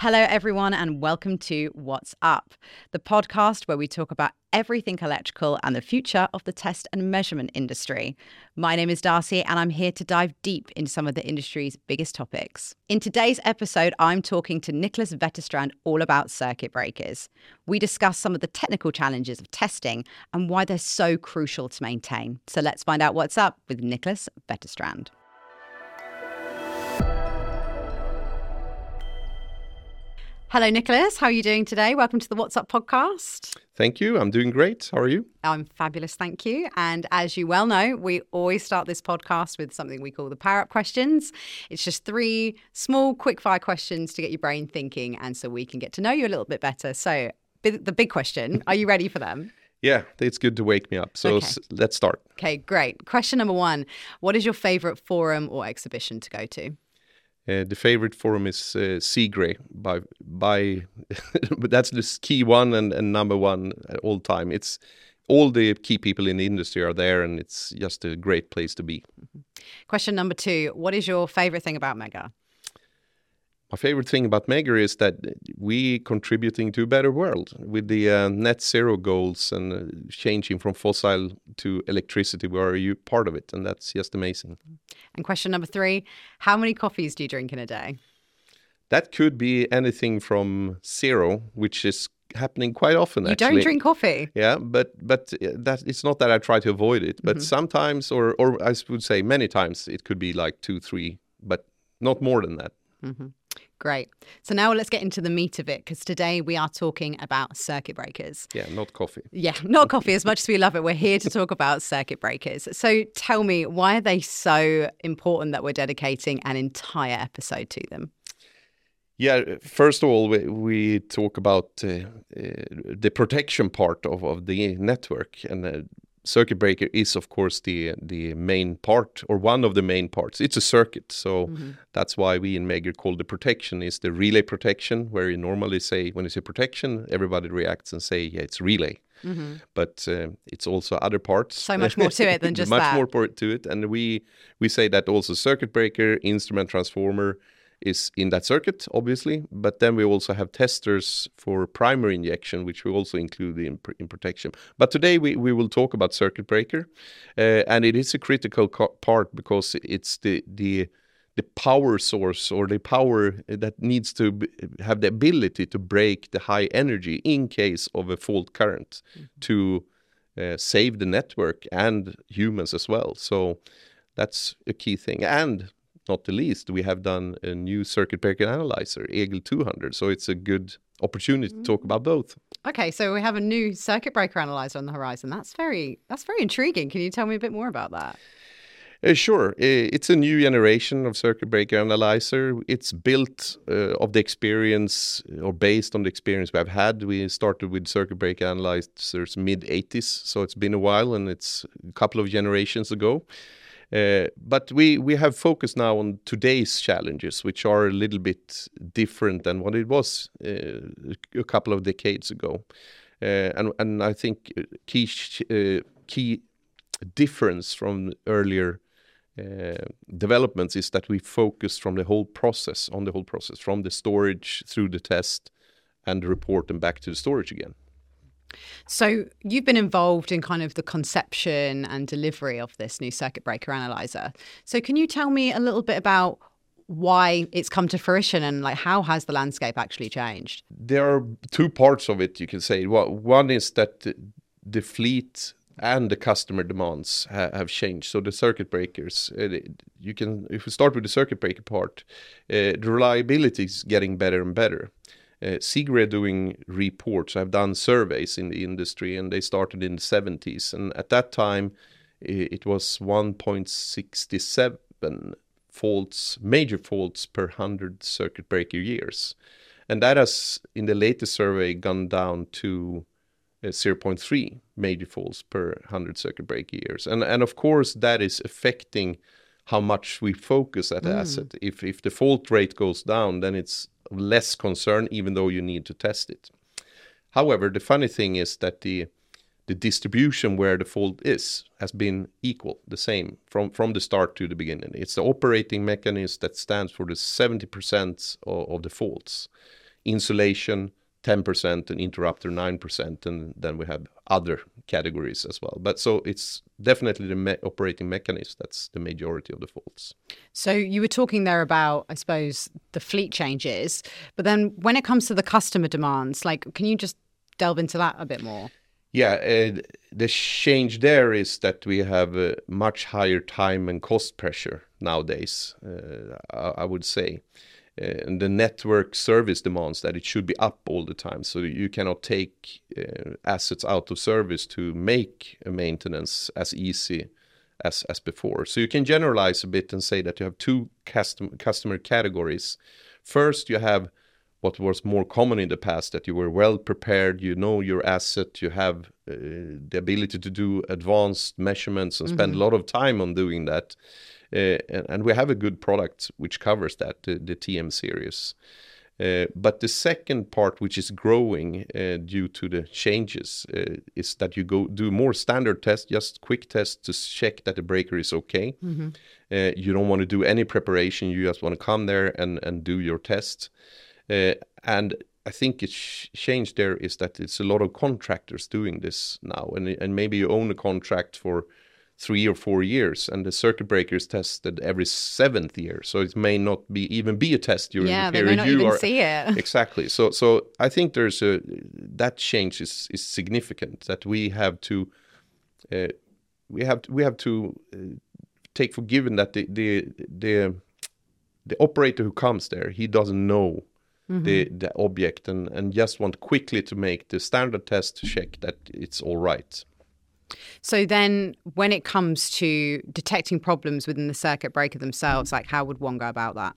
Hello, everyone, and welcome to What's Up, the podcast where we talk about everything electrical and the future of the test and measurement industry. My name is Darcy, and I'm here to dive deep into some of the industry's biggest topics. In today's episode, I'm talking to Niclas Wetterstand all about circuit breakers. We discuss some of the technical challenges of testing and why they're so crucial to maintain. So let's find out what's up with Niclas Wetterstand. Hello, Nicholas. How are you doing today? Welcome to the What's Up podcast. Thank you. I'm doing great. How are you? I'm fabulous. Thank you. And as you well know, we always start this podcast with something we call the power up questions. It's just three small, quick fire questions to get your brain thinking and so we can get to know you a little bit better. So, the big question are you ready for them? Yeah, it's good to wake me up. So okay. let's start. Okay, great. Question number one What is your favorite forum or exhibition to go to? Uh, the favorite forum is uh, CIGRE by by but that's the key one and, and number one at all time. It's all the key people in the industry are there and it's just a great place to be. Mm-hmm. Question number two, what is your favorite thing about Megger? My favorite thing about Megger is that we contributing to a better world with the uh, net zero goals and uh, changing from fossil to electricity. We are you part of it, and that's just amazing. And question number three: How many coffees do you drink in a day? That could be anything from zero, which is happening quite often. You actually. don't drink coffee. Yeah, but but uh, that it's not that I try to avoid it, but mm-hmm. sometimes, or or I would say many times, it could be like two, three, but not more than that. Mm-hmm. Great. So now let's get into the meat of it because today we are talking about circuit breakers. Yeah, not coffee. Yeah, not coffee. As much as we love it, we're here to talk about circuit breakers. So tell me, why are they so important that we're dedicating an entire episode to them? Yeah, first of all, we, we talk about uh, uh, the protection part of, of the network. And uh, circuit breaker is of course the the main part or one of the main parts it's a circuit so mm-hmm. that's why we in Megger call the protection is the relay protection where you normally say when you say protection everybody reacts and say yeah it's relay mm-hmm. but uh, it's also other parts so much more to it than just much that. more to it and we we say that also circuit breaker instrument transformer is in that circuit, obviously, but then we also have testers for primary injection, which we also include in, in protection. But today we, we will talk about circuit breaker, uh, and it is a critical part because it's the the the power source or the power that needs to have the ability to break the high energy in case of a fault current mm-hmm. to uh, save the network and humans as well. So that's a key thing. And not the least, we have done a new circuit breaker analyzer, EGIL 200. So it's a good opportunity to talk about both. Okay, so we have a new circuit breaker analyzer on the horizon. That's very that's very intriguing. Can you tell me a bit more about that? Uh, sure. It's a new generation of circuit breaker analyzer. It's built uh, of the experience or based on the experience we've had. We started with circuit breaker analyzers mid 80s, so it's been a while and it's a couple of generations ago. Uh, but we have focused now on today's challenges, which are a little bit different than what it was uh, a couple of decades ago. Uh, and I think key key difference from earlier developments is that we focus from the whole process on the whole process from the storage through the test and report and back to the storage again. So you've been involved in kind of the conception and delivery of this new circuit breaker analyzer. So can you tell me a little bit about why it's come to fruition and like how has the landscape actually changed? There are two parts of it you can say. Well, One is that the fleet and the customer demands have changed. So the circuit breakers, uh, you can if we start with the circuit breaker part, uh, the reliability is getting better and better uh, doing reports. I've done surveys in the industry, and they started in the 70s. And at that time, it was 1.67 faults, major faults per 100 circuit breaker years. And that has, in the latest survey, gone down to uh, 0.3 major faults per 100 circuit breaker years. And, and of course, that is affecting how much we focus at the mm. asset. If, if the fault rate goes down, then it's less concern, even though you need to test it. However, the funny thing is that the the distribution where the fault is has been equal, the same from, from the start to the beginning. It's the operating mechanism that stands for the 70% of, of the faults. insulation 10% and interrupter 9% and then we have other categories as well. But so it's definitely the me- operating mechanism that's the majority of the faults. So you were talking there about i suppose the fleet changes but then when it comes to the customer demands like can you just delve into that a bit more? Yeah uh, the change there is that we have a much higher time and cost pressure nowadays uh, I, I would say and the network service demands that it should be up all the time. So you cannot take uh, assets out of service to make a maintenance as easy as as before. So you can generalize a bit and say that you have two custom, customer categories. First, you have what was more common in the past that you were well prepared, you know your asset, you have uh, the ability to do advanced measurements and spend mm-hmm. a lot of time on doing that uh, and, and, we have a good product which covers that, the, the TM series. Uh, but the second part, which is growing uh, due to the changes, uh, is that you go do more standard tests, just quick tests to check that the breaker is okay. Mm-hmm. Uh, you don't want to do any preparation; you just want to come there and and do your test. Uh, and I think it's changed there is that it's a lot of contractors doing this now, and and maybe you own a contract for three or four years, and the circuit breaker is tested every seventh year. So it may not be even be a test during yeah, the period they may not you even are see it. exactly. So so I think there's a that change is is significant that we have to uh, we have to, we have to uh, take for given that the the the the operator who comes there he doesn't know Mm-hmm. the the object and and just want quickly to make the standard test to check that it's all right so then, when it comes to detecting problems within the circuit breaker themselves, like how would one go about that?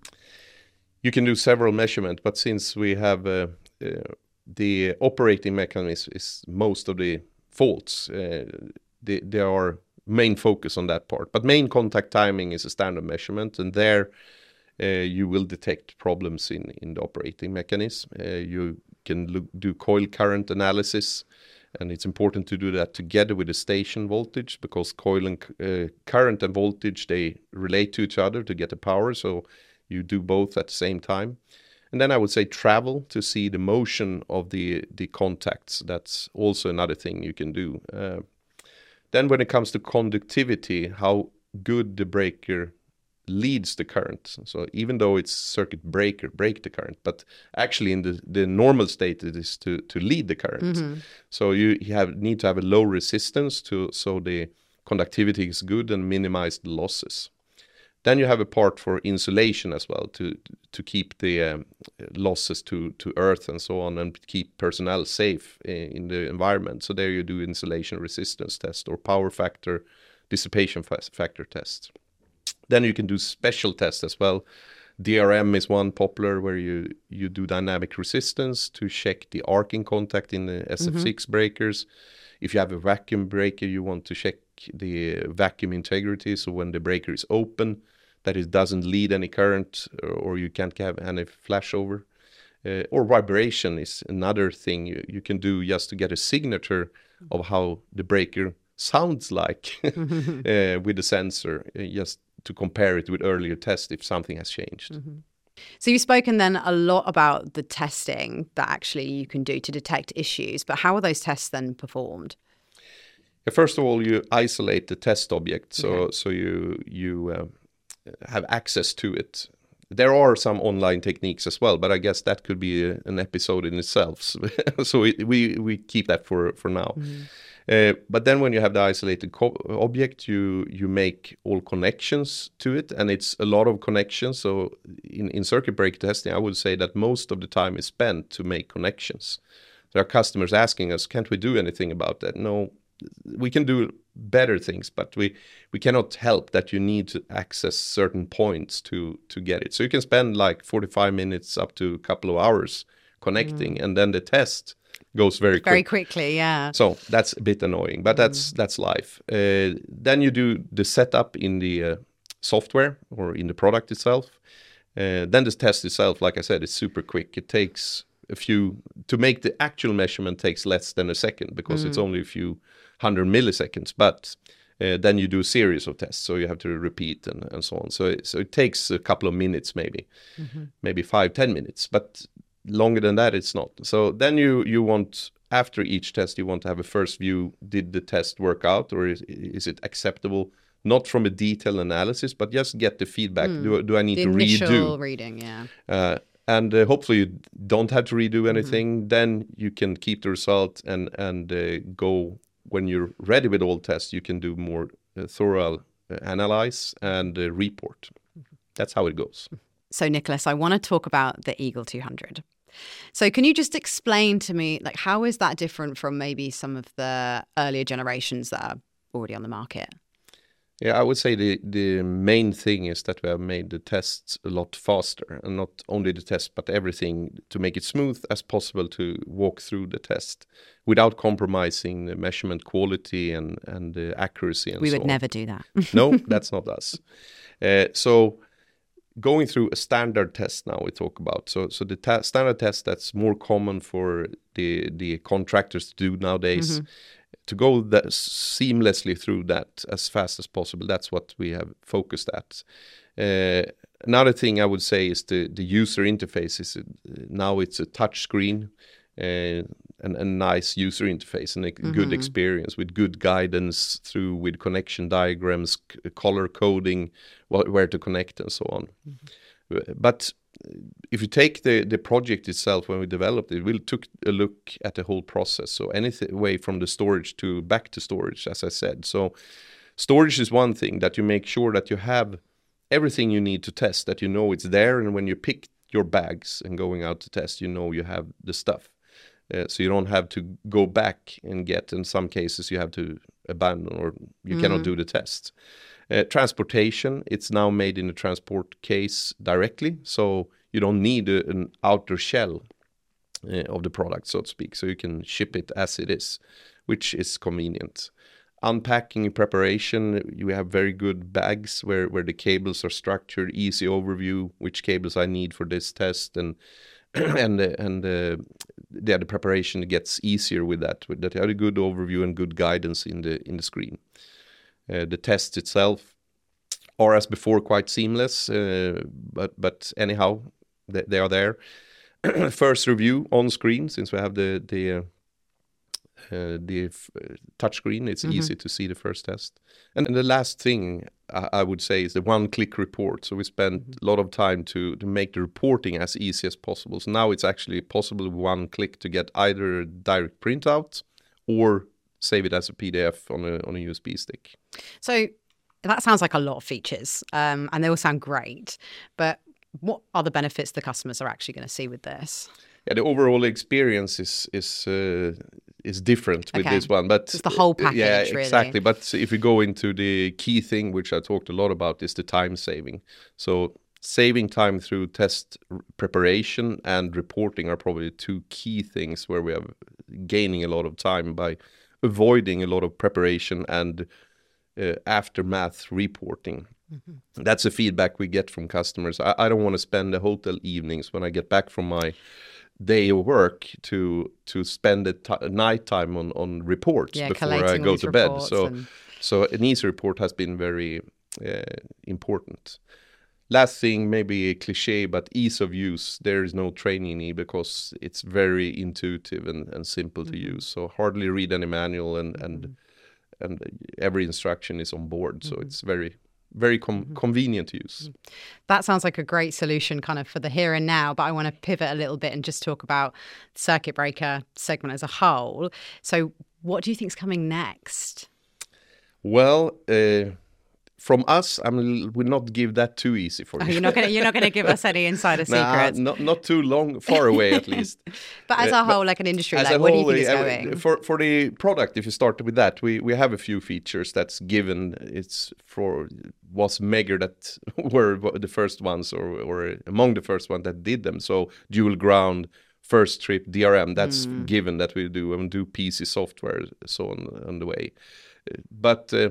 You can do several measurements, but since we have uh, uh, the operating mechanism is most of the faults, uh, they, they are main focus on that part. But main contact timing is a standard measurement, and there you will detect problems in in the operating mechanism. Uh, you can look, do coil current analysis and it's important to do that together with the station voltage because coil and uh, current and voltage they relate to each other to get the power so you do both at the same time. And then i would say travel to see the motion of the the contacts. That's also another thing you can do. Uh, then when it comes to conductivity how good the breaker leads the current. So even though it's circuit breaker, break the current, but actually in the, the normal state it is to, to lead the current. Mm-hmm. So you, you have need to have a low resistance to so the conductivity is good and minimize the losses. Then you have a part for insulation as well to to keep the um, losses to to earth and so on and keep personnel safe in, in the environment. So there you do insulation resistance test or power factor dissipation factor test. Then you can do special tests as well. DRM is one popular where you you do dynamic resistance to check the arcing contact in the SF6 mm-hmm. breakers. If you have a vacuum breaker, you want to check the vacuum integrity. So when the breaker is open, that it doesn't lead any current or you can't have any flashover. Uh, or vibration is another thing you, you can do just to get a signature of how the breaker sounds like uh, with the sensor. Uh, just to compare it with earlier tests if something has changed. Mm-hmm. So you've spoken then a lot about the testing that actually you can do to detect issues, but how are those tests then performed? First of all, you isolate the test object, so yeah. so you you uh, have access to it. There are some online techniques as well, but I guess that could be a, an episode in itself. so we, we we keep that for for now. Mm-hmm. Uh, but then when you have the isolated object, you you make all connections to it, and it's a lot of connections. So in, in circuit breaker testing, I would say that most of the time is spent to make connections. There are customers asking us, can't we do anything about that? No, we can do better things, but we we cannot help that you need to access certain points to to get it. So you can spend like 45 minutes up to a couple of hours connecting, mm. and then the test goes very very quickly yeah so that's a bit annoying but that's mm. that's life uh, then you do the setup in the uh, software or in the product itself uh, then the test itself like i said is super quick it takes a few to make the actual measurement takes less than a second because mm. it's only a few hundred milliseconds but uh, then you do a series of tests so you have to repeat and, and so on so it, so it takes a couple of minutes maybe mm-hmm. maybe five ten minutes but longer than that, it's not. So then you you want after each test you want to have a first view: did the test work out, or is, is it acceptable? Not from a detailed analysis, but just get the feedback. Do, do I need The to redo? reading, yeah. uh, and uh, hopefully you don't have to redo Mm-hmm. anything. Then you can keep the result and and uh, go when you're ready with all tests. You can do more uh, thorough uh, analyze and uh, report. Mm-hmm. That's how it goes. So, Nicholas, I want to talk about the EGIL 200. So, can you just explain to me, like, how is that different from maybe some of the earlier generations that are already on the market? Yeah, I would say the the main thing is that we have made the tests a lot faster, and not only the test, but everything to make it smooth as possible to walk through the test without compromising the measurement quality and and the accuracy and We so would on. never do that. no, that's not us. Uh, so going through a standard test now we talk about. So so the ta- standard test that's more common for the the contractors to do nowadays. To go that seamlessly through that as fast as possible. That's what we have focused at. Uh, another thing I would say is the the user interface is uh, now it's a touch screen. Uh, and a nice user interface and a good experience with good guidance through with connection diagrams, c- color coding, wh- where to connect and so on. Uh, But if you take the the project itself when we developed it, we took a look at the whole process. So anything way from the storage to back to storage, as I said. So storage is one thing that you make sure that you have everything you need to test, that you know it's there, and when you pick your bags and going out to test, you know you have the stuff. Uh, so you don't have to go back and get. In some cases, you have to abandon or you cannot do the test. Uh, transportation, it's now made in a transport case directly, so you don't need a, an outer shell uh, of the product, so to speak. So you can ship it as it is, which is convenient. Unpacking preparation, you have very good bags where, where the cables are structured, easy overview, which cables I need for this test, and and uh, and uh, yeah, the preparation gets easier with that. With that, you have a good overview and good guidance in the in the screen. Uh, the test itself are as before quite seamless, uh, but but anyhow, they, they are there. First review on screen since we have the the uh, uh, the f- uh, touch screen. It's easy to see the first test. And, then the last thing I, I would say is the one-click report. So we spent a lot of time to to make the reporting as easy as possible. So now it's actually possible with one click to get either a direct printout or save it as a PDF on a on a USB stick. So, that sounds like a lot of features, um, and they all sound great. But what are the benefits the customers are actually going to see with this? yeah, the overall experience is is uh, is different with Okay. this one, but It's the whole package. yeah, really. exactly. But if we go into the key thing, which I talked a lot about, is the time saving. So saving time through test preparation and reporting are probably two key things where we are gaining a lot of time by avoiding a lot of preparation and uh, aftermath reporting. That's the feedback we get from customers. I, I don't want to spend the hotel evenings when I get back from my day of work to to spend the t- night time on on reports Yeah, before I go to bed. So and- so an easy report has been very uh, important. Last thing, maybe a cliche, but ease of use. There is no training need because it's very intuitive and, and simple to mm-hmm. use. So hardly read any manual and and mm-hmm. and every instruction is on board. So mm-hmm. it's very very com- convenient to use. That sounds like a great solution kind of for the here and now, but I want to pivot a little bit and just talk about circuit breaker segment as a whole. So what do you think is coming next? Well, uh, from us, I mean, we'll not give that too easy for Oh, you. you're not gonna you're not gonna give us any insider Nah, secrets. not not too long, far away at least. but as uh, a whole, like an industry, like whole, do you think is uh, going? for for the product? If you start with that, we we have a few features that's given. It's for was Megger that were the first ones, or or among the first one that did them. So dual ground, first trip DRM. That's Mm. given that we do and do PC software, so on on the way. Uh, But uh,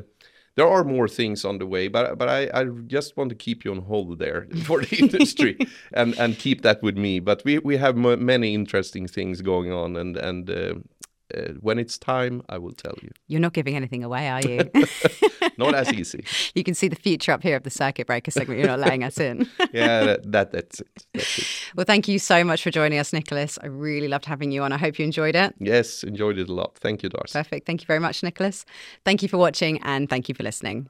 there are more things on the way, but but I, I just want to keep you on hold there for the industry and and keep that with me. But we we have m- many interesting things going on, and and uh, uh, when it's time, I will tell you. You're not giving anything away, are you? not as easy. You can see the future up here of the circuit breaker segment. You're not letting us in. yeah, that, that, that's, it. that's it. Well, thank you so much for joining us, Nicholas. I really loved having you on. I hope you enjoyed it. Yes, enjoyed it a lot. Thank you, Darcy. Perfect. Thank you very much, Nicholas. Thank you for watching and thank you for listening.